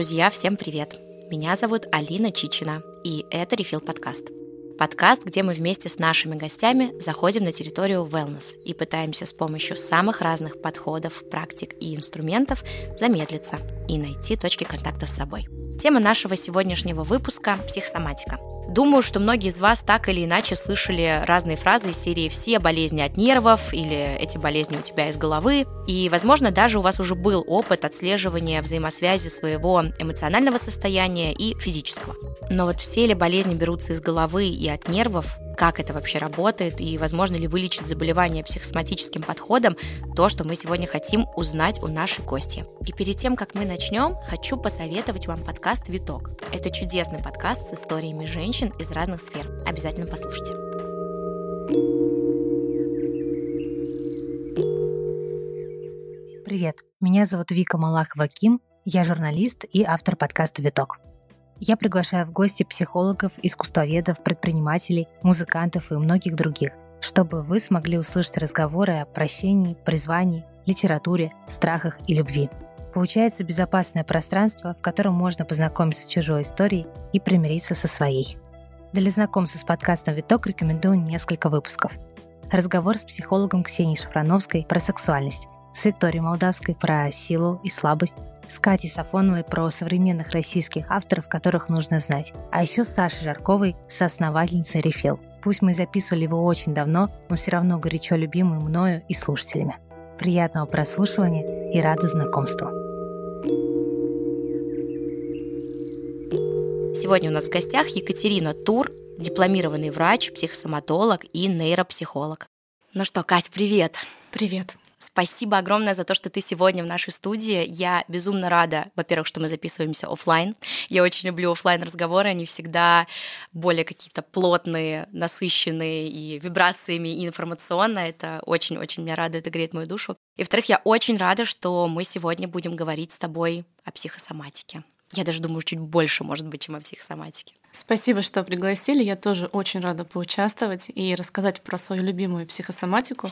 Друзья, всем привет! Меня зовут Алина Чичина, и это Refill подкаст. Подкаст, где мы вместе с нашими гостями заходим на территорию wellness и пытаемся с помощью самых разных подходов, практик и инструментов замедлиться и найти точки контакта с собой. Тема нашего сегодняшнего выпуска – психосоматика – Думаю, что многие из вас так или иначе слышали разные фразы из серии «все болезни от нервов» или «эти болезни у тебя из головы». И, возможно, даже у вас уже был опыт отслеживания взаимосвязи своего эмоционального состояния и физического. Но вот все ли болезни берутся из головы и от нервов, как это вообще работает и возможно ли вылечить заболевание психосоматическим подходом, то, что мы сегодня хотим узнать у нашей гости. И перед тем, как мы начнем, хочу посоветовать вам подкаст «Виток». Это чудесный подкаст с историями женщин из разных сфер. Обязательно послушайте. Привет, меня зовут Вика Малахова Ким, я журналист и автор подкаста «Виток». Я приглашаю в гости психологов, искусствоведов, предпринимателей, музыкантов и многих других, чтобы вы смогли услышать разговоры о прощении, призвании, литературе, страхах и любви. Получается безопасное пространство, в котором можно познакомиться с чужой историей и примириться со своей. Для знакомства с подкастом «Виток» рекомендую несколько выпусков. Разговор с психологом Ксенией Шафрановской про сексуальность, с Викторией Молдавской про силу и слабость, с Катей Сафоновой про современных российских авторов, которых нужно знать, а еще с Сашей Жарковой, соосновательницей Рефил. Пусть мы записывали его очень давно, но все равно горячо любимый мною и слушателями. Приятного прослушивания и рада знакомству. Сегодня у нас в гостях Екатерина Тур, дипломированный врач, психосоматолог и нейропсихолог. Ну что, Кать, привет! Привет! Спасибо огромное за то, что ты сегодня в нашей студии. Я безумно рада, во-первых, что мы записываемся офлайн. Я очень люблю офлайн разговоры, они всегда более какие-то плотные, насыщенные и вибрациями и информационно. Это очень-очень меня радует и греет мою душу. И во-вторых, я очень рада, что мы сегодня будем говорить с тобой о психосоматике. Я даже думаю, чуть больше, может быть, чем о психосоматике. Спасибо, что пригласили. Я тоже очень рада поучаствовать и рассказать про свою любимую психосоматику.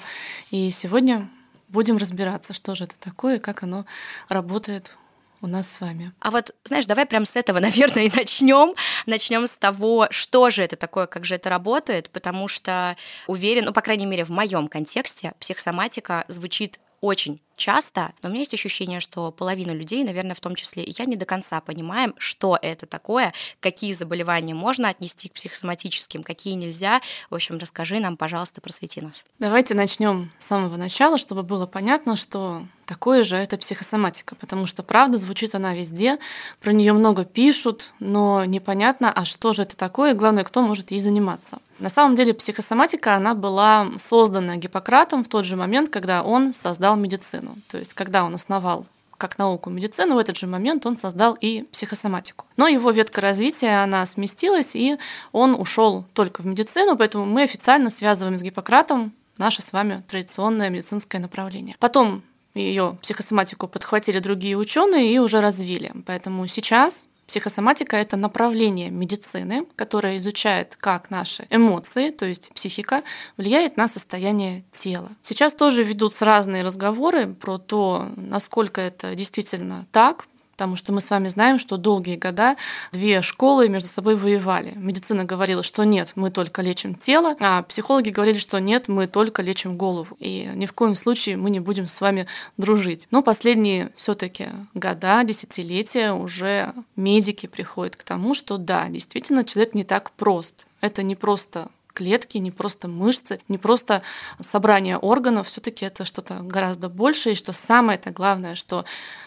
И сегодня будем разбираться, что же это такое и как оно работает у нас с вами. А вот, знаешь, давай прям с этого, наверное, и начнем. Начнем с того, что же это такое, как же это работает, потому что уверен, ну, по крайней мере, в моем контексте психосоматика звучит очень часто, но у меня есть ощущение, что половина людей, наверное, в том числе и я, не до конца понимаем, что это такое, какие заболевания можно отнести к психосоматическим, какие нельзя. В общем, расскажи нам, пожалуйста, просвети нас. Давайте начнем с самого начала, чтобы было понятно, что такое же это психосоматика, потому что правда звучит она везде, про нее много пишут, но непонятно, а что же это такое, и главное, кто может ей заниматься. На самом деле психосоматика, она была создана Гиппократом в тот же момент, когда он создал медицину медицину. То есть, когда он основал как науку медицину, в этот же момент он создал и психосоматику. Но его ветка развития, она сместилась, и он ушел только в медицину, поэтому мы официально связываем с Гиппократом наше с вами традиционное медицинское направление. Потом ее психосоматику подхватили другие ученые и уже развили. Поэтому сейчас Психосоматика — это направление медицины, которое изучает, как наши эмоции, то есть психика, влияет на состояние тела. Сейчас тоже ведутся разные разговоры про то, насколько это действительно так, потому что мы с вами знаем, что долгие года две школы между собой воевали. Медицина говорила, что нет, мы только лечим тело, а психологи говорили, что нет, мы только лечим голову. И ни в коем случае мы не будем с вами дружить. Но последние все таки года, десятилетия уже медики приходят к тому, что да, действительно, человек не так прост. Это не просто клетки, не просто мышцы, не просто собрание органов, все-таки это что-то гораздо большее, и что самое это главное, что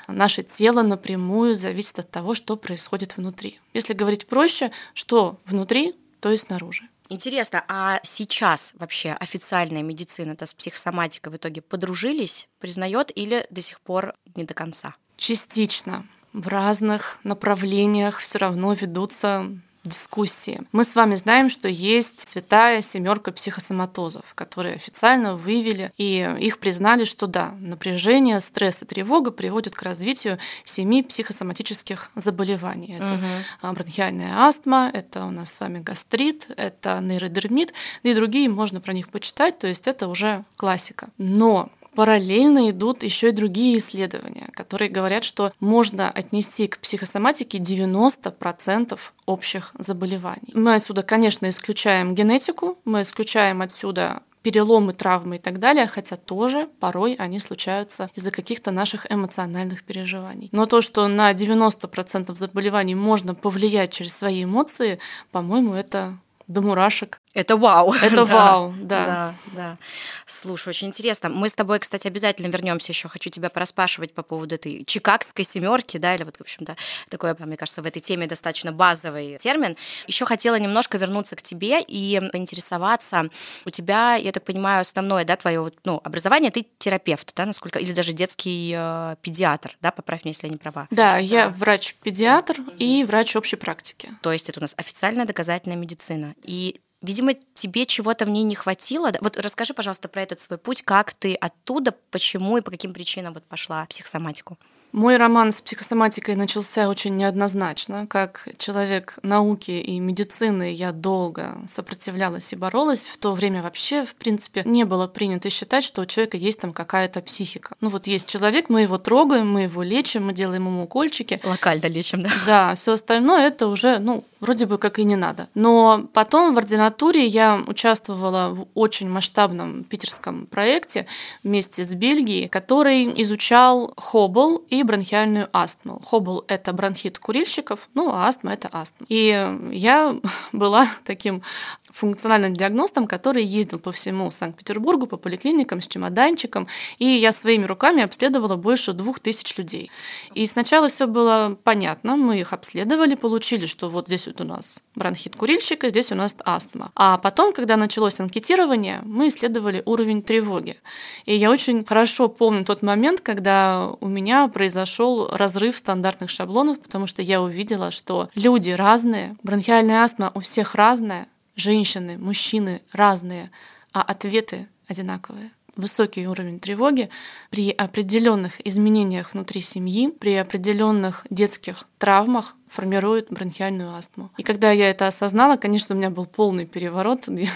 наше тело напрямую зависит от того, что происходит внутри. Если говорить проще, что внутри, то и снаружи. Интересно, а сейчас вообще официальная медицина-то с психосоматикой в итоге подружились, признает или до сих пор не до конца? Частично. В разных направлениях все равно ведутся дискуссии. Мы с вами знаем, что есть святая семерка психосоматозов, которые официально выявили и их признали, что да, напряжение, стресс и тревога приводят к развитию семи психосоматических заболеваний. Это угу. бронхиальная астма, это у нас с вами гастрит, это нейродермит, да и другие можно про них почитать, то есть это уже классика. Но параллельно идут еще и другие исследования, которые говорят, что можно отнести к психосоматике 90% общих заболеваний. Мы отсюда, конечно, исключаем генетику, мы исключаем отсюда переломы, травмы и так далее, хотя тоже порой они случаются из-за каких-то наших эмоциональных переживаний. Но то, что на 90% заболеваний можно повлиять через свои эмоции, по-моему, это до мурашек. Это вау. Это да, вау, да. Да, да. Слушай, очень интересно. Мы с тобой, кстати, обязательно вернемся еще. Хочу тебя пораспрашивать по поводу этой чикагской семерки, да, или вот, в общем-то, такое, мне кажется, в этой теме достаточно базовый термин. Еще хотела немножко вернуться к тебе и поинтересоваться. У тебя, я так понимаю, основное, да, твое ну, образование, ты терапевт, да, насколько, или даже детский э, педиатр, да, поправь меня, если я не права. Да, я врач-педиатр и врач общей практики. То есть это у нас официальная доказательная медицина. И Видимо, тебе чего-то в ней не хватило. Вот расскажи, пожалуйста, про этот свой путь, как ты оттуда, почему и по каким причинам вот пошла в психосоматику. Мой роман с психосоматикой начался очень неоднозначно. Как человек науки и медицины я долго сопротивлялась и боролась. В то время вообще, в принципе, не было принято считать, что у человека есть там какая-то психика. Ну вот есть человек, мы его трогаем, мы его лечим, мы делаем ему укольчики. Локально лечим, да? Да, все остальное это уже, ну, вроде бы как и не надо. Но потом в ординатуре я участвовала в очень масштабном питерском проекте вместе с Бельгией, который изучал Хоббл и бронхиальную астму. Хоббл — это бронхит курильщиков, ну, а астма — это астма. И я была таким функциональным диагностом, который ездил по всему Санкт-Петербургу, по поликлиникам с чемоданчиком, и я своими руками обследовала больше двух тысяч людей. И сначала все было понятно, мы их обследовали, получили, что вот здесь вот у нас бронхит курильщика, здесь у нас астма. А потом, когда началось анкетирование, мы исследовали уровень тревоги. И я очень хорошо помню тот момент, когда у меня произошел разрыв стандартных шаблонов, потому что я увидела, что люди разные, бронхиальная астма у всех разная, женщины, мужчины разные, а ответы одинаковые. Высокий уровень тревоги. При определенных изменениях внутри семьи, при определенных детских травмах формирует бронхиальную астму. И когда я это осознала, конечно, у меня был полный переворот. Я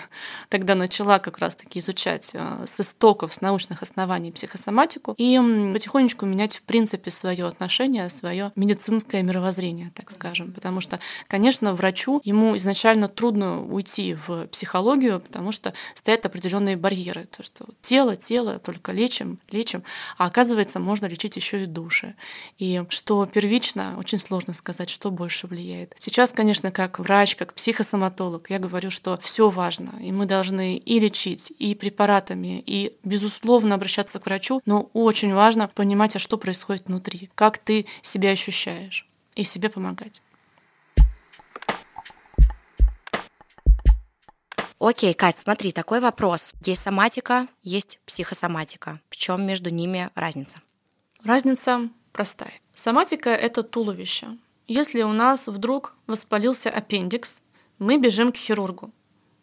тогда начала как раз-таки изучать э, с истоков, с научных оснований психосоматику и потихонечку менять, в принципе, свое отношение, свое медицинское мировоззрение, так скажем. Потому что, конечно, врачу ему изначально трудно уйти в психологию, потому что стоят определенные барьеры. То, что тело, тело, только лечим, лечим. А оказывается, можно лечить еще и души. И что первично, очень сложно сказать, что что больше влияет. Сейчас, конечно, как врач, как психосоматолог, я говорю, что все важно, и мы должны и лечить, и препаратами, и, безусловно, обращаться к врачу, но очень важно понимать, а что происходит внутри, как ты себя ощущаешь, и себе помогать. Окей, Кать, смотри, такой вопрос. Есть соматика, есть психосоматика. В чем между ними разница? Разница простая. Соматика — это туловище. Если у нас вдруг воспалился аппендикс, мы бежим к хирургу.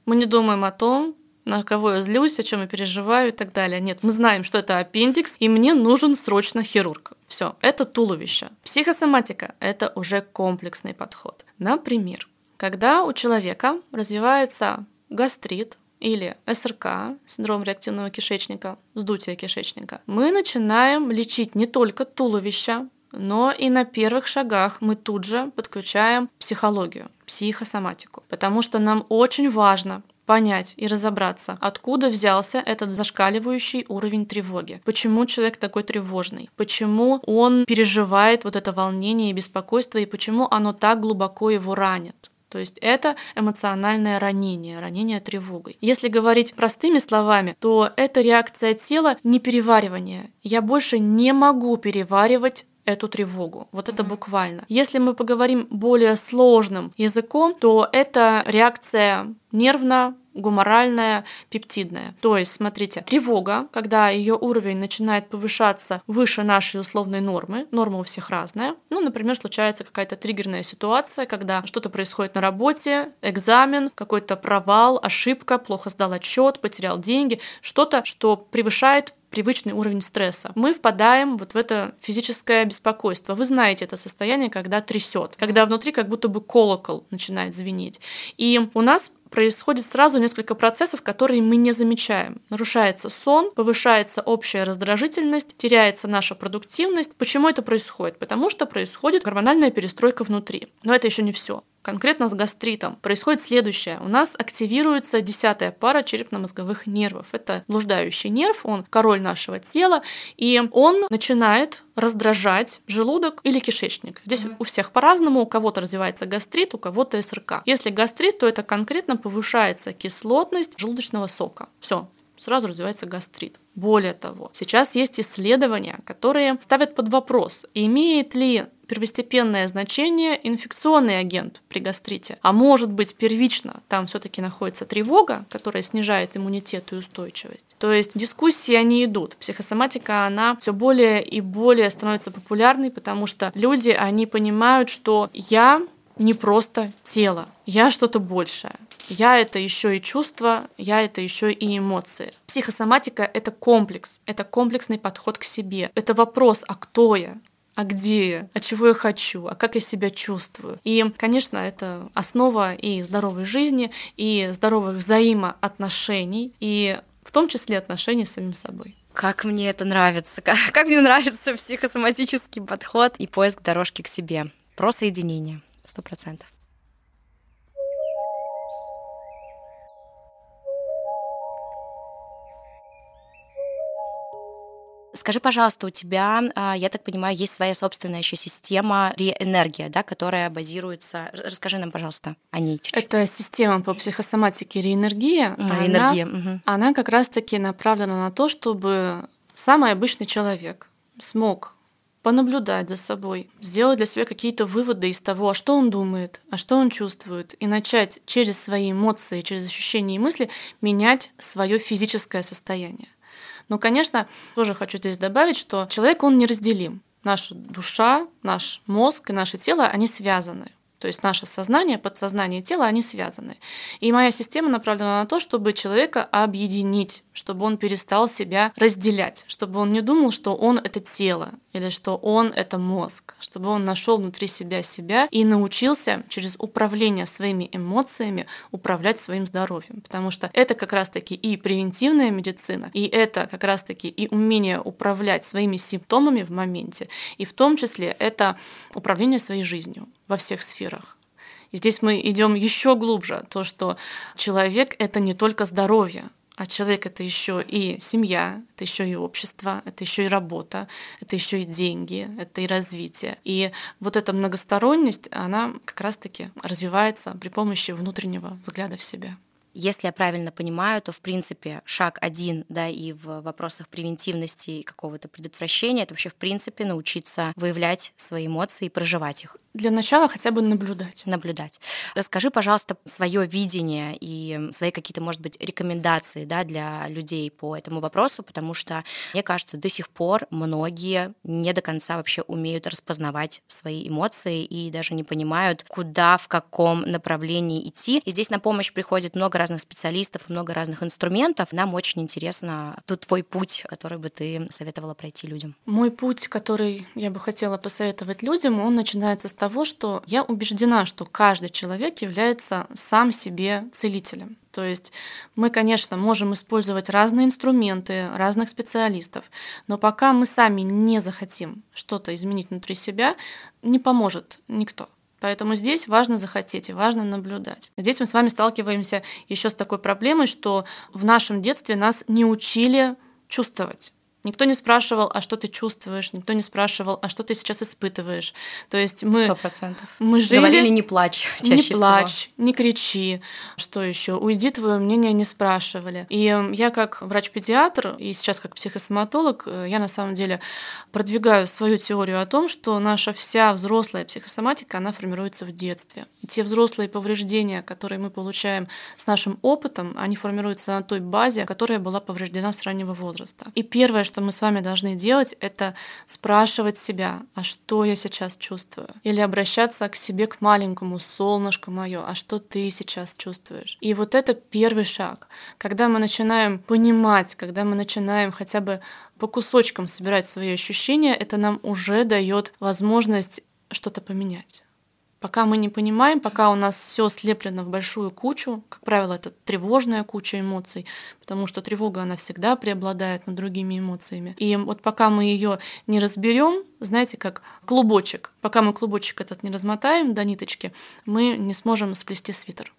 Мы не думаем о том, на кого я злюсь, о чем я переживаю и так далее. Нет, мы знаем, что это аппендикс, и мне нужен срочно хирург. Все, это туловище. Психосоматика – это уже комплексный подход. Например, когда у человека развивается гастрит, или СРК, синдром реактивного кишечника, вздутие кишечника, мы начинаем лечить не только туловище, но и на первых шагах мы тут же подключаем психологию, психосоматику, потому что нам очень важно понять и разобраться, откуда взялся этот зашкаливающий уровень тревоги, почему человек такой тревожный, почему он переживает вот это волнение и беспокойство, и почему оно так глубоко его ранит. То есть это эмоциональное ранение, ранение тревогой. Если говорить простыми словами, то это реакция тела не переваривания. Я больше не могу переваривать эту тревогу. Вот это буквально. Если мы поговорим более сложным языком, то это реакция нервно гуморальная, пептидная. То есть, смотрите, тревога, когда ее уровень начинает повышаться выше нашей условной нормы, норма у всех разная. Ну, например, случается какая-то триггерная ситуация, когда что-то происходит на работе, экзамен, какой-то провал, ошибка, плохо сдал отчет, потерял деньги, что-то, что превышает привычный уровень стресса. Мы впадаем вот в это физическое беспокойство. Вы знаете это состояние, когда трясет, когда внутри как будто бы колокол начинает звенеть. И у нас происходит сразу несколько процессов, которые мы не замечаем. Нарушается сон, повышается общая раздражительность, теряется наша продуктивность. Почему это происходит? Потому что происходит гормональная перестройка внутри. Но это еще не все. Конкретно с гастритом происходит следующее. У нас активируется десятая пара черепно-мозговых нервов. Это блуждающий нерв, он король нашего тела, и он начинает раздражать желудок или кишечник. Здесь mm-hmm. у всех по-разному, у кого-то развивается гастрит, у кого-то СРК. Если гастрит, то это конкретно повышается кислотность желудочного сока. Все, сразу развивается гастрит. Более того, сейчас есть исследования, которые ставят под вопрос, имеет ли первостепенное значение инфекционный агент при гастрите. А может быть первично там все-таки находится тревога, которая снижает иммунитет и устойчивость. То есть дискуссии они идут. Психосоматика, она все более и более становится популярной, потому что люди, они понимают, что я не просто тело, я что-то большее. Я это еще и чувства, я это еще и эмоции. Психосоматика это комплекс, это комплексный подход к себе. Это вопрос, а кто я? А где я, а чего я хочу, а как я себя чувствую. И, конечно, это основа и здоровой жизни, и здоровых взаимоотношений, и в том числе отношений с самим собой. Как мне это нравится, как, как мне нравится психосоматический подход и поиск дорожки к себе. Про соединение, сто процентов. Скажи, пожалуйста, у тебя, а, я так понимаю, есть своя собственная еще система реэнергия, да, которая базируется. Расскажи нам, пожалуйста, о ней чуть-чуть. Это система по психосоматике реэнергия. А, реэнергия. Она, угу. она как раз-таки направлена на то, чтобы самый обычный человек смог понаблюдать за собой, сделать для себя какие-то выводы из того, а что он думает, а что он чувствует, и начать через свои эмоции, через ощущения и мысли менять свое физическое состояние. Но, конечно, тоже хочу здесь добавить, что человек, он неразделим. Наша душа, наш мозг и наше тело, они связаны. То есть наше сознание, подсознание и тело, они связаны. И моя система направлена на то, чтобы человека объединить, чтобы он перестал себя разделять, чтобы он не думал, что он это тело или что он это мозг, чтобы он нашел внутри себя себя и научился через управление своими эмоциями управлять своим здоровьем, потому что это как раз-таки и превентивная медицина, и это как раз-таки и умение управлять своими симптомами в моменте, и в том числе это управление своей жизнью во всех сферах. И здесь мы идем еще глубже, то, что человек это не только здоровье, а человек это еще и семья, это еще и общество, это еще и работа, это еще и деньги, это и развитие. И вот эта многосторонность, она как раз-таки развивается при помощи внутреннего взгляда в себя. Если я правильно понимаю, то, в принципе, шаг один, да, и в вопросах превентивности и какого-то предотвращения, это вообще, в принципе, научиться выявлять свои эмоции и проживать их. Для начала хотя бы наблюдать. Наблюдать. Расскажи, пожалуйста, свое видение и свои какие-то, может быть, рекомендации да, для людей по этому вопросу, потому что, мне кажется, до сих пор многие не до конца вообще умеют распознавать свои эмоции и даже не понимают, куда, в каком направлении идти. И здесь на помощь приходит много разных специалистов, много разных инструментов. Нам очень интересно тут твой путь, который бы ты советовала пройти людям. Мой путь, который я бы хотела посоветовать людям, он начинается с того, что я убеждена, что каждый человек является сам себе целителем. То есть мы, конечно, можем использовать разные инструменты, разных специалистов, но пока мы сами не захотим что-то изменить внутри себя, не поможет никто. Поэтому здесь важно захотеть и важно наблюдать. Здесь мы с вами сталкиваемся еще с такой проблемой, что в нашем детстве нас не учили чувствовать. Никто не спрашивал, а что ты чувствуешь, никто не спрашивал, а что ты сейчас испытываешь. То есть мы... Сто процентов. Мы жили... Говорили, не плачь чаще Не плачь, всего. не кричи. Что еще? Уйди, твое мнение не спрашивали. И я как врач-педиатр, и сейчас как психосоматолог, э, я на самом деле продвигаю свою теорию о том, что наша вся взрослая психосоматика, она формируется в детстве. И те взрослые повреждения, которые мы получаем с нашим опытом, они формируются на той базе, которая была повреждена с раннего возраста. И первое, что мы с вами должны делать, это спрашивать себя, а что я сейчас чувствую? Или обращаться к себе, к маленькому солнышку мое, а что ты сейчас чувствуешь? И вот это первый шаг. Когда мы начинаем понимать, когда мы начинаем хотя бы по кусочкам собирать свои ощущения, это нам уже дает возможность что-то поменять. Пока мы не понимаем, пока у нас все слеплено в большую кучу, как правило, это тревожная куча эмоций, потому что тревога, она всегда преобладает над другими эмоциями. И вот пока мы ее не разберем, знаете, как клубочек, пока мы клубочек этот не размотаем до ниточки, мы не сможем сплести свитер.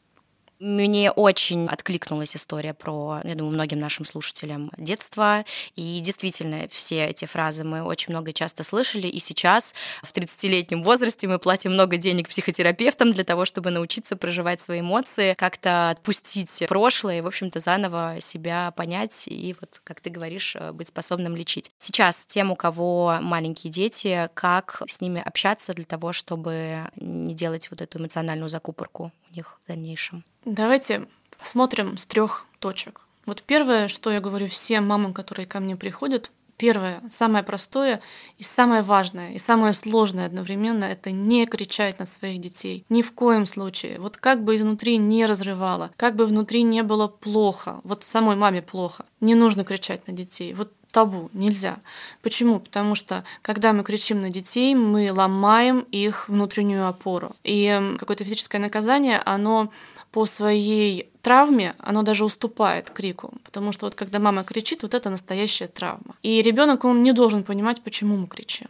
Мне очень откликнулась история про, я думаю, многим нашим слушателям детства. И действительно, все эти фразы мы очень много и часто слышали. И сейчас, в 30-летнем возрасте, мы платим много денег психотерапевтам для того, чтобы научиться проживать свои эмоции, как-то отпустить прошлое в общем-то, заново себя понять и, вот, как ты говоришь, быть способным лечить. Сейчас тем, у кого маленькие дети, как с ними общаться для того, чтобы не делать вот эту эмоциональную закупорку у них в дальнейшем? Давайте посмотрим с трех точек. Вот первое, что я говорю всем мамам, которые ко мне приходят, Первое, самое простое и самое важное, и самое сложное одновременно, это не кричать на своих детей. Ни в коем случае. Вот как бы изнутри не разрывало, как бы внутри не было плохо, вот самой маме плохо, не нужно кричать на детей. Вот табу, нельзя. Почему? Потому что когда мы кричим на детей, мы ломаем их внутреннюю опору. И какое-то физическое наказание, оно по своей травме, оно даже уступает крику, потому что вот когда мама кричит, вот это настоящая травма. И ребенок, он не должен понимать, почему мы кричим.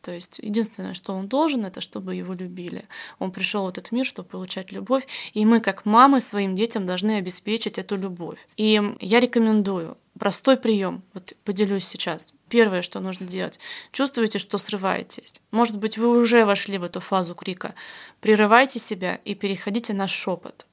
То есть единственное, что он должен, это чтобы его любили. Он пришел в этот мир, чтобы получать любовь, и мы, как мамы, своим детям должны обеспечить эту любовь. И я рекомендую простой прием. Вот поделюсь сейчас. Первое, что нужно делать, чувствуете, что срываетесь. Может быть, вы уже вошли в эту фазу крика. Прерывайте себя и переходите на шепот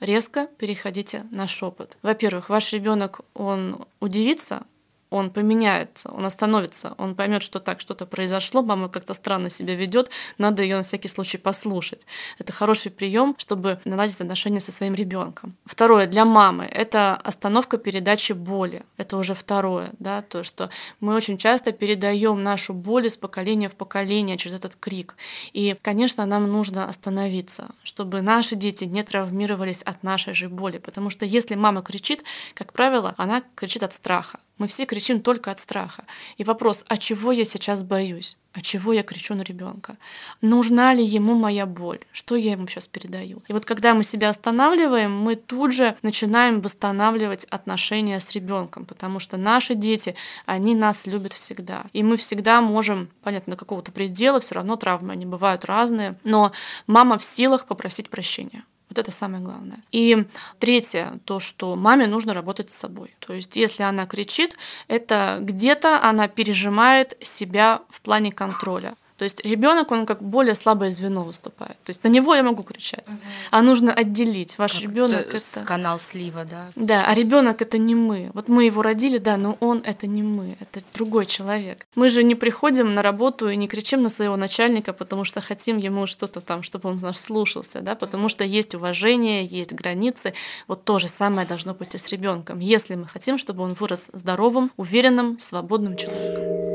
резко переходите на шепот. Во-первых, ваш ребенок, он удивится, он поменяется, он остановится, он поймет, что так что-то произошло, мама как-то странно себя ведет, надо ее на всякий случай послушать. Это хороший прием, чтобы наладить отношения со своим ребенком. Второе, для мамы это остановка передачи боли. Это уже второе, да, то, что мы очень часто передаем нашу боль из поколения в поколение через этот крик. И, конечно, нам нужно остановиться, чтобы наши дети не травмировались от нашей же боли, потому что если мама кричит, как правило, она кричит от страха. Мы все кричим только от страха. И вопрос, а чего я сейчас боюсь? А чего я кричу на ребенка? Нужна ли ему моя боль? Что я ему сейчас передаю? И вот когда мы себя останавливаем, мы тут же начинаем восстанавливать отношения с ребенком, потому что наши дети, они нас любят всегда. И мы всегда можем, понятно, до какого-то предела, все равно травмы, они бывают разные, но мама в силах попросить прощения. Вот это самое главное. И третье, то, что маме нужно работать с собой. То есть, если она кричит, это где-то она пережимает себя в плане контроля. То есть ребенок, он как более слабое звено выступает. То есть на него я могу кричать, угу. а нужно отделить. Ваш ребенок это канал слива, да. Да, а ребенок это не мы. Вот мы его родили, да, но он это не мы, это другой человек. Мы же не приходим на работу и не кричим на своего начальника, потому что хотим ему что-то там, чтобы он нас слушался, да, потому что есть уважение, есть границы. Вот то же самое должно быть и с ребенком, если мы хотим, чтобы он вырос здоровым, уверенным, свободным человеком.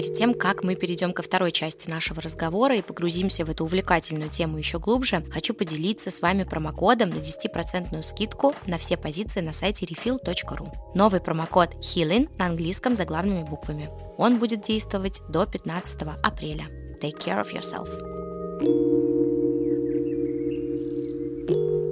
Перед тем, как мы перейдем ко второй части нашего разговора и погрузимся в эту увлекательную тему еще глубже, хочу поделиться с вами промокодом на 10% скидку на все позиции на сайте refill.ru. Новый промокод HEALING на английском заглавными буквами. Он будет действовать до 15 апреля. Take care of yourself.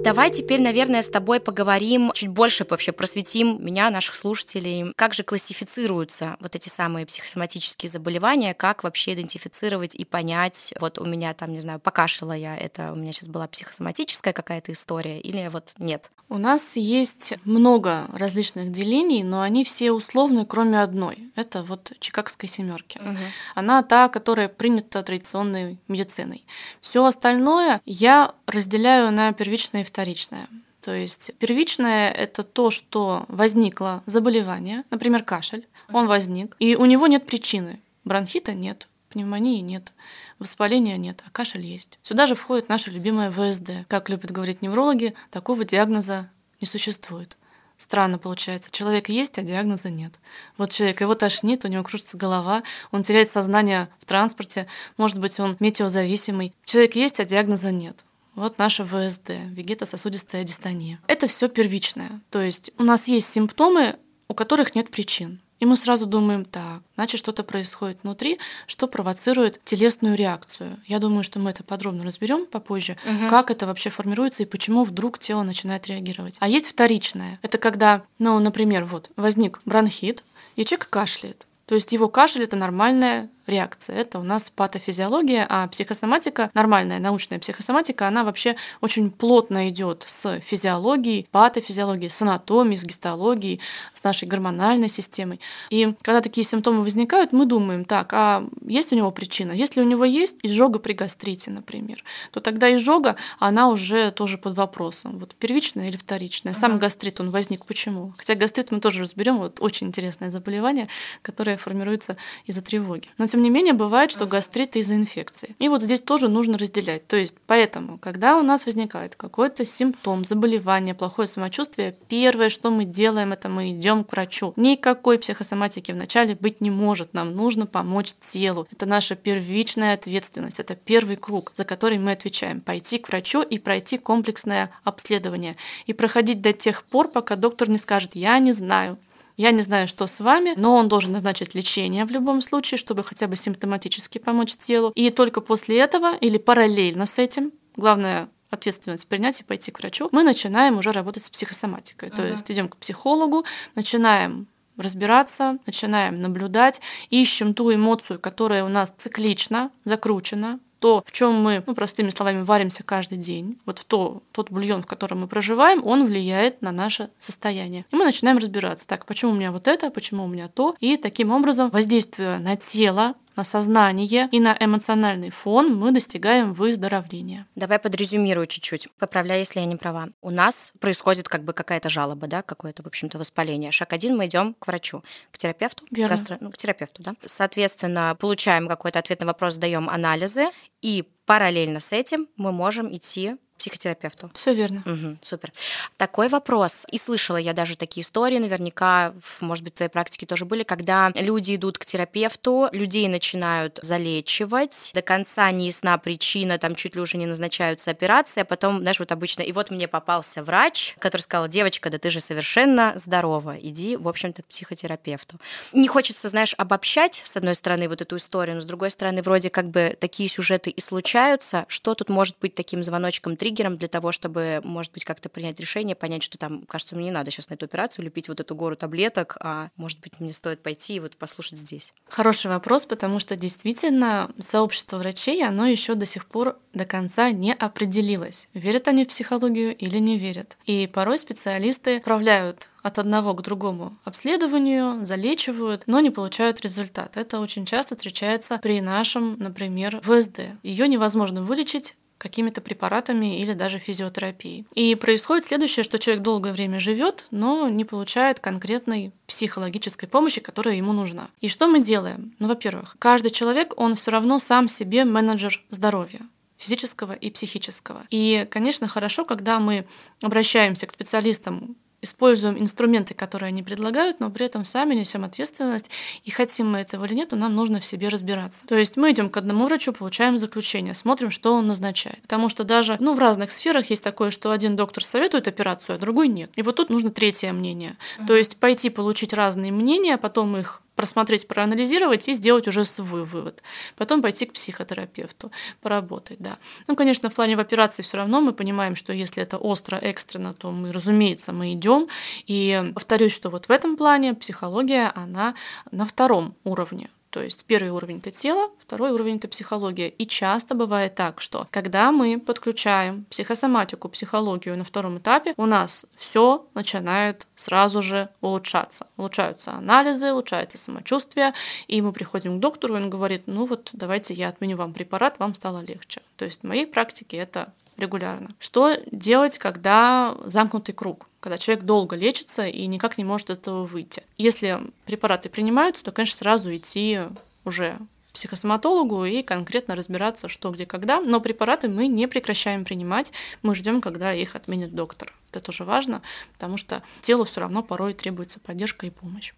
Давай теперь, наверное, с тобой поговорим чуть больше, вообще просветим меня, наших слушателей, как же классифицируются вот эти самые психосоматические заболевания, как вообще идентифицировать и понять, вот у меня там, не знаю, покашляла я, это у меня сейчас была психосоматическая какая-то история или вот нет? У нас есть много различных делений, но они все условны, кроме одной. Это вот Чикагской семерки. Угу. Она та, которая принята традиционной медициной. Все остальное я разделяю на первичные вторичное. То есть первичное – это то, что возникло заболевание, например, кашель, он возник, и у него нет причины. Бронхита нет, пневмонии нет, воспаления нет, а кашель есть. Сюда же входит наша любимая ВСД. Как любят говорить неврологи, такого диагноза не существует. Странно получается. Человек есть, а диагноза нет. Вот человек, его тошнит, у него кружится голова, он теряет сознание в транспорте, может быть, он метеозависимый. Человек есть, а диагноза нет. Вот наша ВСД, вегетососудистая дистония. Это все первичное. То есть у нас есть симптомы, у которых нет причин. И мы сразу думаем, так, значит, что-то происходит внутри, что провоцирует телесную реакцию. Я думаю, что мы это подробно разберем попозже, угу. как это вообще формируется и почему вдруг тело начинает реагировать. А есть вторичное. Это когда, ну, например, вот возник бронхит, и человек кашляет. То есть его кашель это нормальная реакция. Это у нас патофизиология, а психосоматика, нормальная научная психосоматика, она вообще очень плотно идет с физиологией, патофизиологией, с анатомией, с гистологией, с нашей гормональной системой. И когда такие симптомы возникают, мы думаем, так, а есть у него причина? Если у него есть изжога при гастрите, например, то тогда изжога, она уже тоже под вопросом. Вот первичная или вторичная. Сам uh-huh. гастрит, он возник почему? Хотя гастрит мы тоже разберем, вот очень интересное заболевание, которое формируется из-за тревоги. Но тем тем не менее, бывает, что гастрит из-за инфекции. И вот здесь тоже нужно разделять. То есть, поэтому, когда у нас возникает какой-то симптом, заболевание, плохое самочувствие, первое, что мы делаем, это мы идем к врачу. Никакой психосоматики вначале быть не может. Нам нужно помочь телу. Это наша первичная ответственность. Это первый круг, за который мы отвечаем. Пойти к врачу и пройти комплексное обследование. И проходить до тех пор, пока доктор не скажет, я не знаю, я не знаю, что с вами, но он должен назначить лечение в любом случае, чтобы хотя бы симптоматически помочь телу. И только после этого или параллельно с этим, главное ответственность принять и пойти к врачу, мы начинаем уже работать с психосоматикой. Uh-huh. То есть идем к психологу, начинаем разбираться, начинаем наблюдать, ищем ту эмоцию, которая у нас циклично закручена, то, в чем мы, ну, простыми словами, варимся каждый день, вот в то, тот бульон, в котором мы проживаем, он влияет на наше состояние. И мы начинаем разбираться, так, почему у меня вот это, почему у меня то, и таким образом, воздействуя на тело, на сознание и на эмоциональный фон мы достигаем выздоровления. Давай подрезюмирую чуть-чуть, поправляю, если я не права. У нас происходит как бы какая-то жалоба, да, какое-то, в общем-то, воспаление. Шаг один, мы идем к врачу, к терапевту, Верно. Гастро... ну, к терапевту, да. Соответственно, получаем какой-то ответ на вопрос, даем анализы, и параллельно с этим мы можем идти психотерапевту. Все верно. Угу, супер. Такой вопрос. И слышала я даже такие истории, наверняка, может быть, в твоей практике тоже были, когда люди идут к терапевту, людей начинают залечивать, до конца не ясна причина, там чуть ли уже не назначаются операции, а потом, знаешь, вот обычно, и вот мне попался врач, который сказал, девочка, да ты же совершенно здорова, иди, в общем-то, к психотерапевту. Не хочется, знаешь, обобщать, с одной стороны, вот эту историю, но с другой стороны, вроде как бы такие сюжеты и случаются, что тут может быть таким звоночком триггером для того, чтобы, может быть, как-то принять решение, понять, что там, кажется, мне не надо сейчас на эту операцию лепить вот эту гору таблеток, а может быть, мне стоит пойти и вот послушать здесь? Хороший вопрос, потому что действительно сообщество врачей, оно еще до сих пор до конца не определилось, верят они в психологию или не верят. И порой специалисты отправляют от одного к другому обследованию, залечивают, но не получают результат. Это очень часто встречается при нашем, например, ВСД. Ее невозможно вылечить какими-то препаратами или даже физиотерапией. И происходит следующее, что человек долгое время живет, но не получает конкретной психологической помощи, которая ему нужна. И что мы делаем? Ну, во-первых, каждый человек, он все равно сам себе менеджер здоровья физического и психического. И, конечно, хорошо, когда мы обращаемся к специалистам используем инструменты, которые они предлагают, но при этом сами несем ответственность, и хотим мы этого или нет, то нам нужно в себе разбираться. То есть мы идем к одному врачу, получаем заключение, смотрим, что он назначает. Потому что даже ну, в разных сферах есть такое, что один доктор советует операцию, а другой нет. И вот тут нужно третье мнение. Uh-huh. То есть пойти получить разные мнения, потом их просмотреть, проанализировать и сделать уже свой вывод. Потом пойти к психотерапевту, поработать, да. Ну, конечно, в плане в операции все равно мы понимаем, что если это остро, экстренно, то мы, разумеется, мы идем. И повторюсь, что вот в этом плане психология, она на втором уровне. То есть первый уровень это тело, второй уровень это психология. И часто бывает так, что когда мы подключаем психосоматику, психологию на втором этапе, у нас все начинает сразу же улучшаться. Улучшаются анализы, улучшается самочувствие, и мы приходим к доктору, и он говорит, ну вот давайте я отменю вам препарат, вам стало легче. То есть в моей практике это регулярно. Что делать, когда замкнутый круг? когда человек долго лечится и никак не может этого выйти. Если препараты принимаются, то, конечно, сразу идти уже психосоматологу и конкретно разбираться, что, где, когда. Но препараты мы не прекращаем принимать, мы ждем, когда их отменит доктор. Это тоже важно, потому что телу все равно порой требуется поддержка и помощь.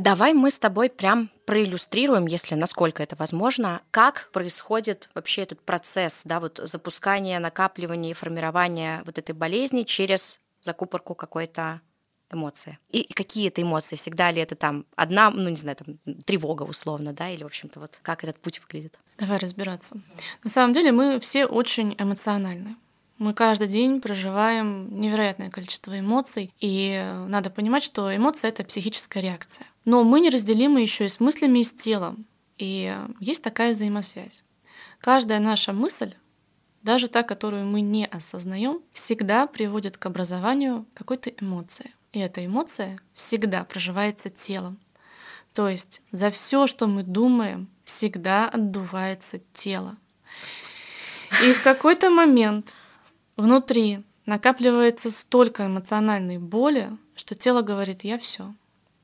Давай мы с тобой прям проиллюстрируем, если насколько это возможно, как происходит вообще этот процесс, да, вот запускания, накапливания и формирования вот этой болезни через закупорку какой-то эмоции. И какие это эмоции? Всегда ли это там одна, ну не знаю, там тревога условно, да, или в общем-то вот как этот путь выглядит? Давай разбираться. На самом деле мы все очень эмоциональны. Мы каждый день проживаем невероятное количество эмоций, и надо понимать, что эмоция — это психическая реакция. Но мы неразделимы еще и с мыслями, и с телом. И есть такая взаимосвязь. Каждая наша мысль, даже та, которую мы не осознаем, всегда приводит к образованию какой-то эмоции. И эта эмоция всегда проживается телом. То есть за все, что мы думаем, всегда отдувается тело. И в какой-то момент внутри накапливается столько эмоциональной боли, что тело говорит, я все,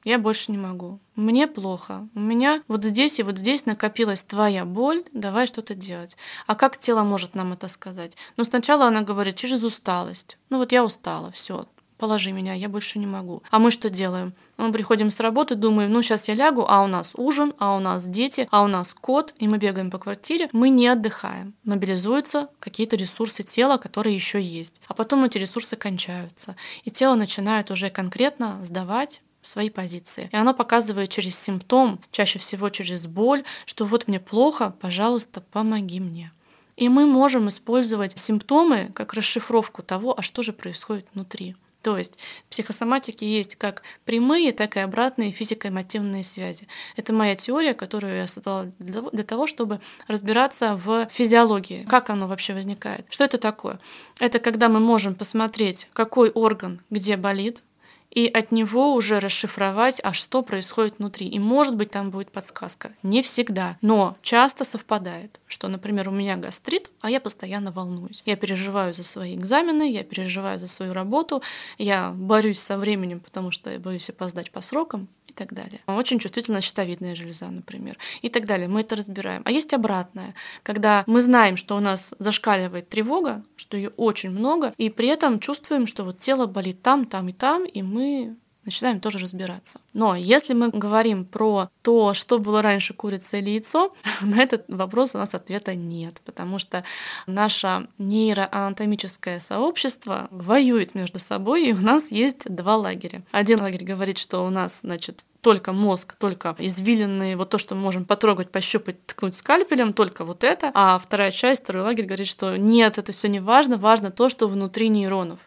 я больше не могу. Мне плохо. У меня вот здесь и вот здесь накопилась твоя боль, давай что-то делать. А как тело может нам это сказать? Ну, сначала она говорит через усталость. Ну вот я устала, все, положи меня, я больше не могу. А мы что делаем? Мы приходим с работы, думаем, ну сейчас я лягу, а у нас ужин, а у нас дети, а у нас кот, и мы бегаем по квартире, мы не отдыхаем. Мобилизуются какие-то ресурсы тела, которые еще есть. А потом эти ресурсы кончаются. И тело начинает уже конкретно сдавать свои позиции. И оно показывает через симптом, чаще всего через боль, что вот мне плохо, пожалуйста, помоги мне. И мы можем использовать симптомы как расшифровку того, а что же происходит внутри. То есть в психосоматике есть как прямые, так и обратные физико-эмотивные связи. Это моя теория, которую я создала для того, чтобы разбираться в физиологии, как оно вообще возникает. Что это такое? Это когда мы можем посмотреть, какой орган где болит, и от него уже расшифровать, а что происходит внутри. И может быть там будет подсказка. Не всегда, но часто совпадает, что, например, у меня гастрит, а я постоянно волнуюсь. Я переживаю за свои экзамены, я переживаю за свою работу, я борюсь со временем, потому что я боюсь опоздать по срокам так далее. Очень чувствительна щитовидная железа, например, и так далее. Мы это разбираем. А есть обратное, когда мы знаем, что у нас зашкаливает тревога, что ее очень много, и при этом чувствуем, что вот тело болит там, там и там, и мы начинаем тоже разбираться. Но если мы говорим про то, что было раньше, курица или яйцо, на этот вопрос у нас ответа нет, потому что наше нейроанатомическое сообщество воюет между собой, и у нас есть два лагеря. Один лагерь говорит, что у нас, значит, только мозг, только извилины, вот то, что мы можем потрогать, пощупать, ткнуть скальпелем, только вот это. А вторая часть, второй лагерь говорит, что нет, это все не важно, важно то, что внутри нейронов.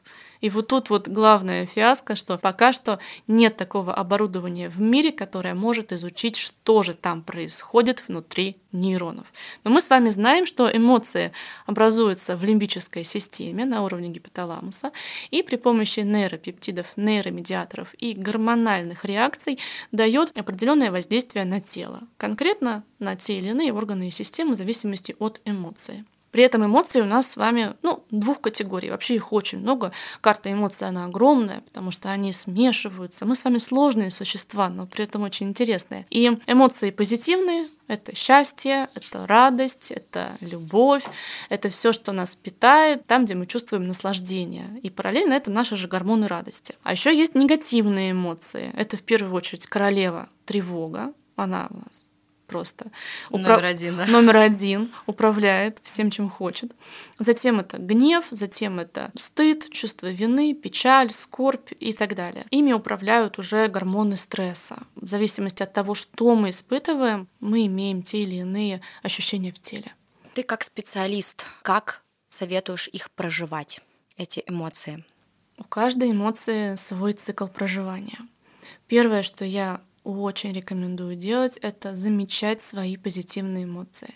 И вот тут вот главная фиаско, что пока что нет такого оборудования в мире, которое может изучить, что же там происходит внутри нейронов. Но мы с вами знаем, что эмоции образуются в лимбической системе на уровне гипоталамуса, и при помощи нейропептидов, нейромедиаторов и гормональных реакций дает определенное воздействие на тело, конкретно на те или иные органы и системы в зависимости от эмоций. При этом эмоции у нас с вами ну, двух категорий. Вообще их очень много. Карта эмоций, она огромная, потому что они смешиваются. Мы с вами сложные существа, но при этом очень интересные. И эмоции позитивные, это счастье, это радость, это любовь, это все, что нас питает, там, где мы чувствуем наслаждение. И параллельно это наши же гормоны радости. А еще есть негативные эмоции. Это в первую очередь королева тревога, она у нас просто. Упра... Номер один, да. Номер один управляет всем, чем хочет. Затем это гнев, затем это стыд, чувство вины, печаль, скорбь и так далее. Ими управляют уже гормоны стресса. В зависимости от того, что мы испытываем, мы имеем те или иные ощущения в теле. Ты как специалист, как советуешь их проживать, эти эмоции? У каждой эмоции свой цикл проживания. Первое, что я очень рекомендую делать, это замечать свои позитивные эмоции.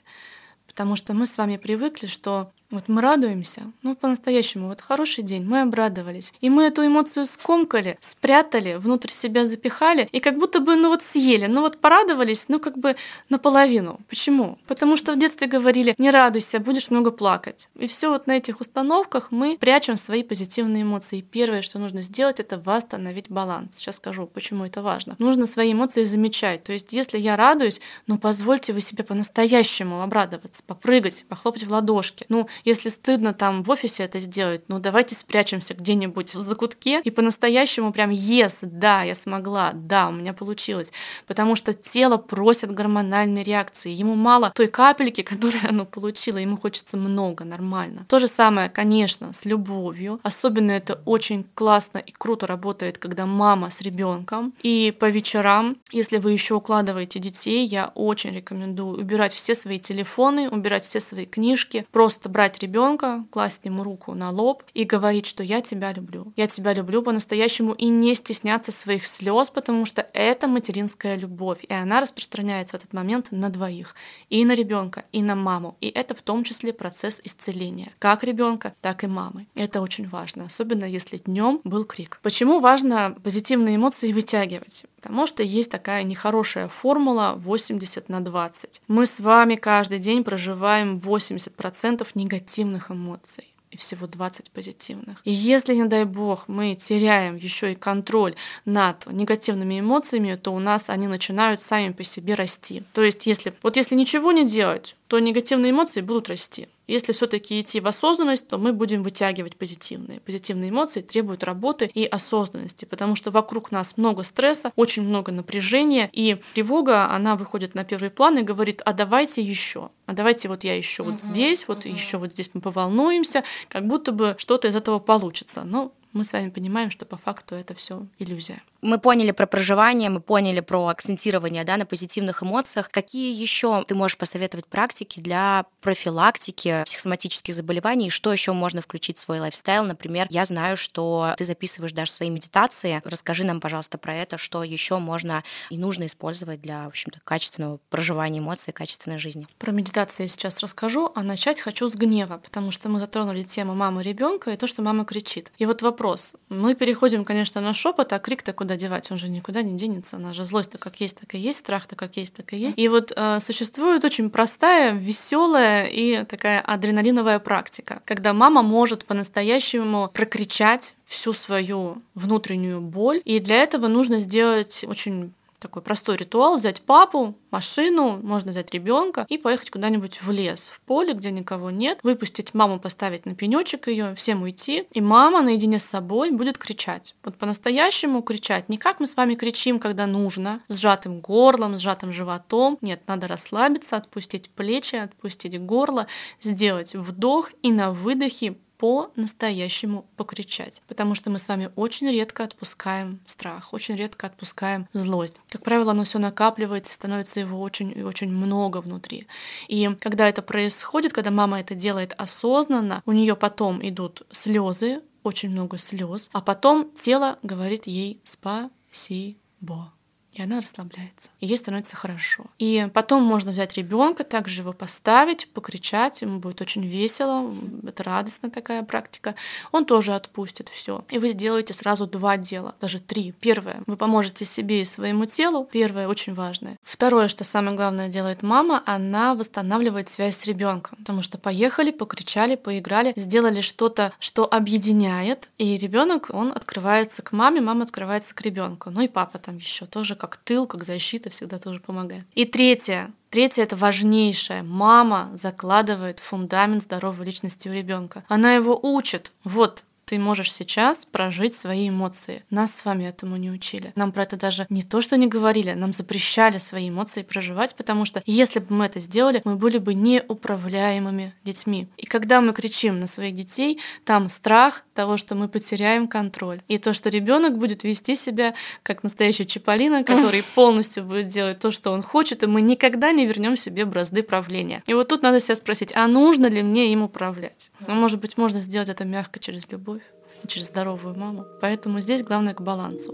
Потому что мы с вами привыкли, что вот мы радуемся, ну по-настоящему, вот хороший день, мы обрадовались. И мы эту эмоцию скомкали, спрятали, внутрь себя запихали, и как будто бы, ну вот съели, ну вот порадовались, ну как бы наполовину. Почему? Потому что в детстве говорили, не радуйся, будешь много плакать. И все вот на этих установках мы прячем свои позитивные эмоции. И первое, что нужно сделать, это восстановить баланс. Сейчас скажу, почему это важно. Нужно свои эмоции замечать. То есть, если я радуюсь, ну позвольте вы себе по-настоящему обрадоваться, попрыгать, похлопать в ладошки. Ну, Если стыдно там в офисе это сделать, ну давайте спрячемся где-нибудь в закутке и по-настоящему прям yes, да, я смогла, да, у меня получилось. Потому что тело просит гормональной реакции. Ему мало той капельки, которую оно получило, ему хочется много, нормально. То же самое, конечно, с любовью. Особенно это очень классно и круто работает, когда мама с ребенком. И по вечерам, если вы еще укладываете детей, я очень рекомендую убирать все свои телефоны, убирать все свои книжки, просто брать ребенка, класть ему руку на лоб и говорить, что я тебя люблю. Я тебя люблю по-настоящему и не стесняться своих слез, потому что это материнская любовь, и она распространяется в этот момент на двоих. И на ребенка, и на маму. И это в том числе процесс исцеления. Как ребенка, так и мамы. Это очень важно, особенно если днем был крик. Почему важно позитивные эмоции вытягивать? Потому что есть такая нехорошая формула 80 на 20. Мы с вами каждый день проживаем 80% негативных эмоций и всего 20 позитивных. И если, не дай бог, мы теряем еще и контроль над негативными эмоциями, то у нас они начинают сами по себе расти. То есть, если вот если ничего не делать, то негативные эмоции будут расти. Если все-таки идти в осознанность, то мы будем вытягивать позитивные. Позитивные эмоции требуют работы и осознанности, потому что вокруг нас много стресса, очень много напряжения, и тревога, она выходит на первый план и говорит, а давайте еще, а давайте вот я еще вот здесь, вот еще вот здесь мы поволнуемся, как будто бы что-то из этого получится. Но мы с вами понимаем, что по факту это все иллюзия. Мы поняли про проживание, мы поняли про акцентирование да, на позитивных эмоциях. Какие еще ты можешь посоветовать практики для профилактики психосоматических заболеваний? Что еще можно включить в свой лайфстайл? Например, я знаю, что ты записываешь даже свои медитации. Расскажи нам, пожалуйста, про это, что еще можно и нужно использовать для, в общем-то, качественного проживания эмоций, качественной жизни. Про медитации я сейчас расскажу, а начать хочу с гнева, потому что мы затронули тему мамы ребенка и то, что мама кричит. И вот вопрос. Мы переходим, конечно, на шепот, а крик-то куда куда девать, он же никуда не денется. Она же злость-то как есть, так и есть, страх-то как есть, так и есть. И вот э, существует очень простая, веселая и такая адреналиновая практика, когда мама может по-настоящему прокричать всю свою внутреннюю боль. И для этого нужно сделать очень такой простой ритуал, взять папу, машину, можно взять ребенка и поехать куда-нибудь в лес, в поле, где никого нет, выпустить маму, поставить на пенечек ее, всем уйти, и мама наедине с собой будет кричать. Вот по-настоящему кричать. Не как мы с вами кричим, когда нужно, сжатым горлом, сжатым животом. Нет, надо расслабиться, отпустить плечи, отпустить горло, сделать вдох и на выдохе по-настоящему покричать. Потому что мы с вами очень редко отпускаем страх, очень редко отпускаем злость. Как правило, оно все накапливается, становится его очень и очень много внутри. И когда это происходит, когда мама это делает осознанно, у нее потом идут слезы, очень много слез, а потом тело говорит ей спасибо и она расслабляется, и ей становится хорошо. И потом можно взять ребенка, также его поставить, покричать, ему будет очень весело, это радостная такая практика. Он тоже отпустит все. И вы сделаете сразу два дела, даже три. Первое, вы поможете себе и своему телу. Первое очень важное. Второе, что самое главное делает мама, она восстанавливает связь с ребенком, потому что поехали, покричали, поиграли, сделали что-то, что объединяет, и ребенок он открывается к маме, мама открывается к ребенку. Ну и папа там еще тоже как тыл, как защита всегда тоже помогает. И третье. Третье — это важнейшее. Мама закладывает фундамент здоровой личности у ребенка. Она его учит. Вот, ты можешь сейчас прожить свои эмоции. Нас с вами этому не учили. Нам про это даже не то, что не говорили, нам запрещали свои эмоции проживать, потому что если бы мы это сделали, мы были бы неуправляемыми детьми. И когда мы кричим на своих детей, там страх того, что мы потеряем контроль. И то, что ребенок будет вести себя как настоящий Чиполлино, который полностью будет делать то, что он хочет, и мы никогда не вернем себе бразды правления. И вот тут надо себя спросить, а нужно ли мне им управлять? Ну, может быть, можно сделать это мягко через любовь через здоровую маму. Поэтому здесь главное к балансу.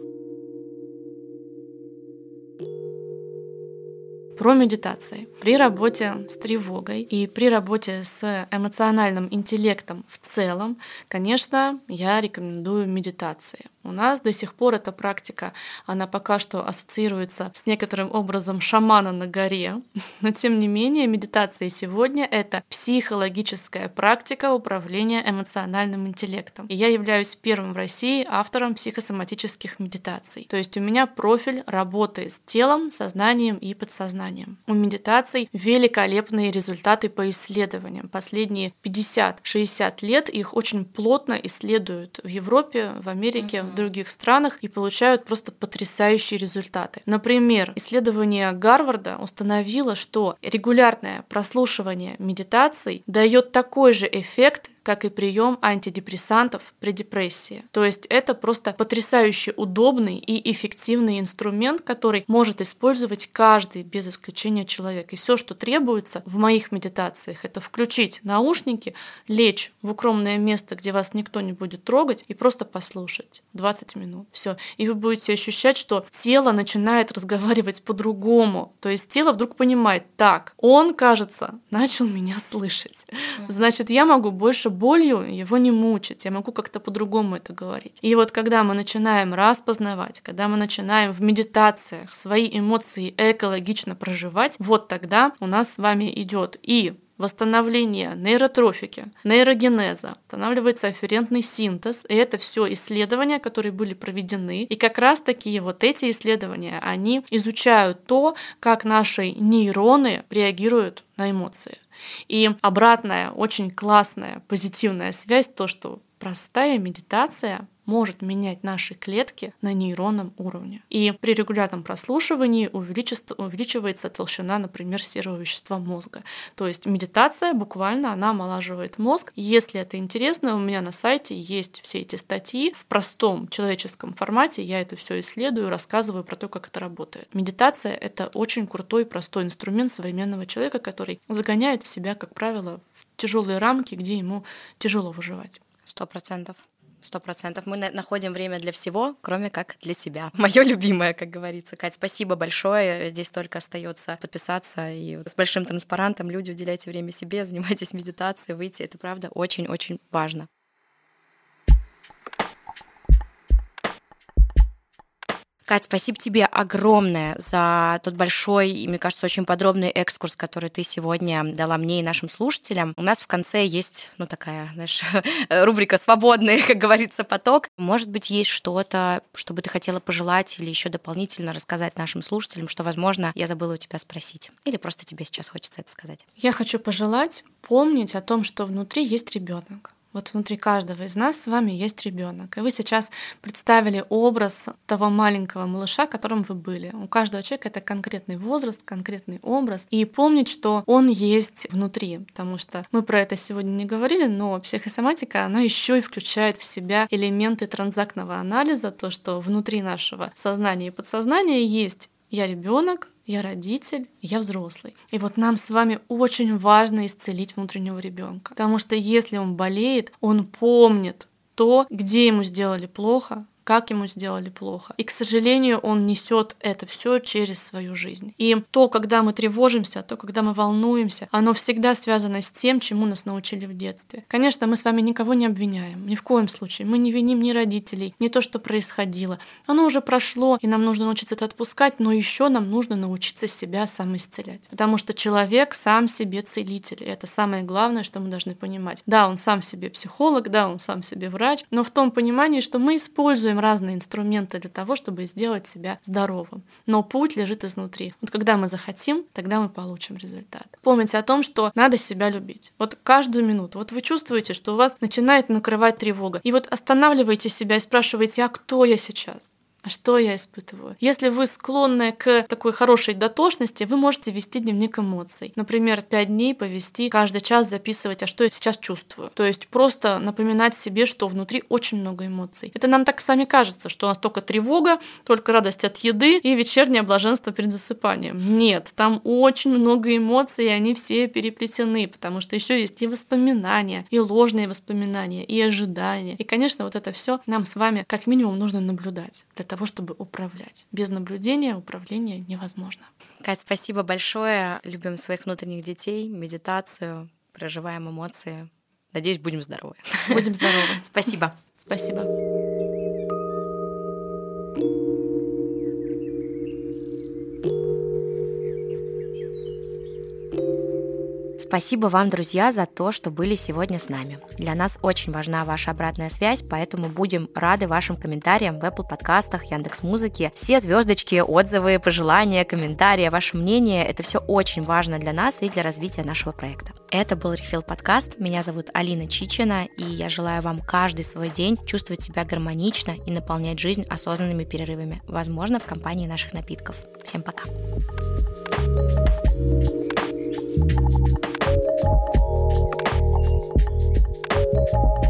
Про медитации. При работе с тревогой и при работе с эмоциональным интеллектом в целом, конечно, я рекомендую медитации. У нас до сих пор эта практика, она пока что ассоциируется с некоторым образом шамана на горе, но тем не менее медитация сегодня — это психологическая практика управления эмоциональным интеллектом. И я являюсь первым в России автором психосоматических медитаций. То есть у меня профиль работы с телом, сознанием и подсознанием. У медитаций великолепные результаты по исследованиям. Последние 50-60 лет их очень плотно исследуют в Европе, в Америке, в других странах и получают просто потрясающие результаты. Например, исследование Гарварда установило, что регулярное прослушивание медитаций дает такой же эффект, как и прием антидепрессантов при депрессии. То есть это просто потрясающе удобный и эффективный инструмент, который может использовать каждый без исключения человек. И все, что требуется в моих медитациях, это включить наушники, лечь в укромное место, где вас никто не будет трогать, и просто послушать 20 минут. Все. И вы будете ощущать, что тело начинает разговаривать по-другому. То есть тело вдруг понимает, так, он, кажется, начал меня слышать. Значит, я могу больше болью его не мучить, я могу как-то по-другому это говорить. И вот когда мы начинаем распознавать, когда мы начинаем в медитациях свои эмоции экологично проживать, вот тогда у нас с вами идет и восстановление нейротрофики, нейрогенеза, останавливается афферентный синтез, и это все исследования, которые были проведены. И как раз таки вот эти исследования, они изучают то, как наши нейроны реагируют на эмоции. И обратная, очень классная, позитивная связь, то, что простая медитация может менять наши клетки на нейронном уровне. И при регулярном прослушивании увеличивается толщина, например, серого вещества мозга. То есть медитация буквально, она омолаживает мозг. Если это интересно, у меня на сайте есть все эти статьи в простом человеческом формате. Я это все исследую, рассказываю про то, как это работает. Медитация — это очень крутой, простой инструмент современного человека, который загоняет себя, как правило, в тяжелые рамки, где ему тяжело выживать. Сто процентов. Сто процентов. Мы находим время для всего, кроме как для себя. Мое любимое, как говорится. Кать, спасибо большое. Здесь только остается подписаться и с большим транспарантом люди уделяйте время себе, занимайтесь медитацией, выйти. Это правда очень-очень важно. Кать, спасибо тебе огромное за тот большой и, мне кажется, очень подробный экскурс, который ты сегодня дала мне и нашим слушателям. У нас в конце есть, ну, такая, знаешь, рубрика «Свободный», как говорится, поток. Может быть, есть что-то, что бы ты хотела пожелать или еще дополнительно рассказать нашим слушателям, что, возможно, я забыла у тебя спросить. Или просто тебе сейчас хочется это сказать. Я хочу пожелать помнить о том, что внутри есть ребенок вот внутри каждого из нас с вами есть ребенок. И вы сейчас представили образ того маленького малыша, которым вы были. У каждого человека это конкретный возраст, конкретный образ. И помнить, что он есть внутри. Потому что мы про это сегодня не говорили, но психосоматика, она еще и включает в себя элементы транзактного анализа, то, что внутри нашего сознания и подсознания есть я ребенок, я родитель, я взрослый. И вот нам с вами очень важно исцелить внутреннего ребенка. Потому что если он болеет, он помнит то, где ему сделали плохо, как ему сделали плохо. И, к сожалению, он несет это все через свою жизнь. И то, когда мы тревожимся, то, когда мы волнуемся, оно всегда связано с тем, чему нас научили в детстве. Конечно, мы с вами никого не обвиняем, ни в коем случае. Мы не виним ни родителей, ни то, что происходило. Оно уже прошло, и нам нужно научиться это отпускать, но еще нам нужно научиться себя самоисцелять. Потому что человек сам себе целитель. И это самое главное, что мы должны понимать. Да, он сам себе психолог, да, он сам себе врач, но в том понимании, что мы используем разные инструменты для того, чтобы сделать себя здоровым. Но путь лежит изнутри. Вот когда мы захотим, тогда мы получим результат. Помните о том, что надо себя любить. Вот каждую минуту. Вот вы чувствуете, что у вас начинает накрывать тревога. И вот останавливаете себя и спрашиваете, а кто я сейчас? А что я испытываю? Если вы склонны к такой хорошей дотошности, вы можете вести дневник эмоций. Например, пять дней повести, каждый час записывать, а что я сейчас чувствую. То есть просто напоминать себе, что внутри очень много эмоций. Это нам так сами кажется, что у нас только тревога, только радость от еды и вечернее блаженство перед засыпанием. Нет, там очень много эмоций, и они все переплетены, потому что еще есть и воспоминания, и ложные воспоминания, и ожидания. И, конечно, вот это все нам с вами как минимум нужно наблюдать для того, чтобы управлять. Без наблюдения управление невозможно. Кать, спасибо большое. Любим своих внутренних детей, медитацию, проживаем эмоции. Надеюсь, будем здоровы. Будем здоровы. Спасибо. Спасибо. Спасибо вам, друзья, за то, что были сегодня с нами. Для нас очень важна ваша обратная связь, поэтому будем рады вашим комментариям в Apple подкастах, Яндекс Музыке. Все звездочки, отзывы, пожелания, комментарии, ваше мнение – это все очень важно для нас и для развития нашего проекта. Это был Рефил подкаст. Меня зовут Алина Чичина, и я желаю вам каждый свой день чувствовать себя гармонично и наполнять жизнь осознанными перерывами, возможно, в компании наших напитков. Всем пока. thank you Thank you.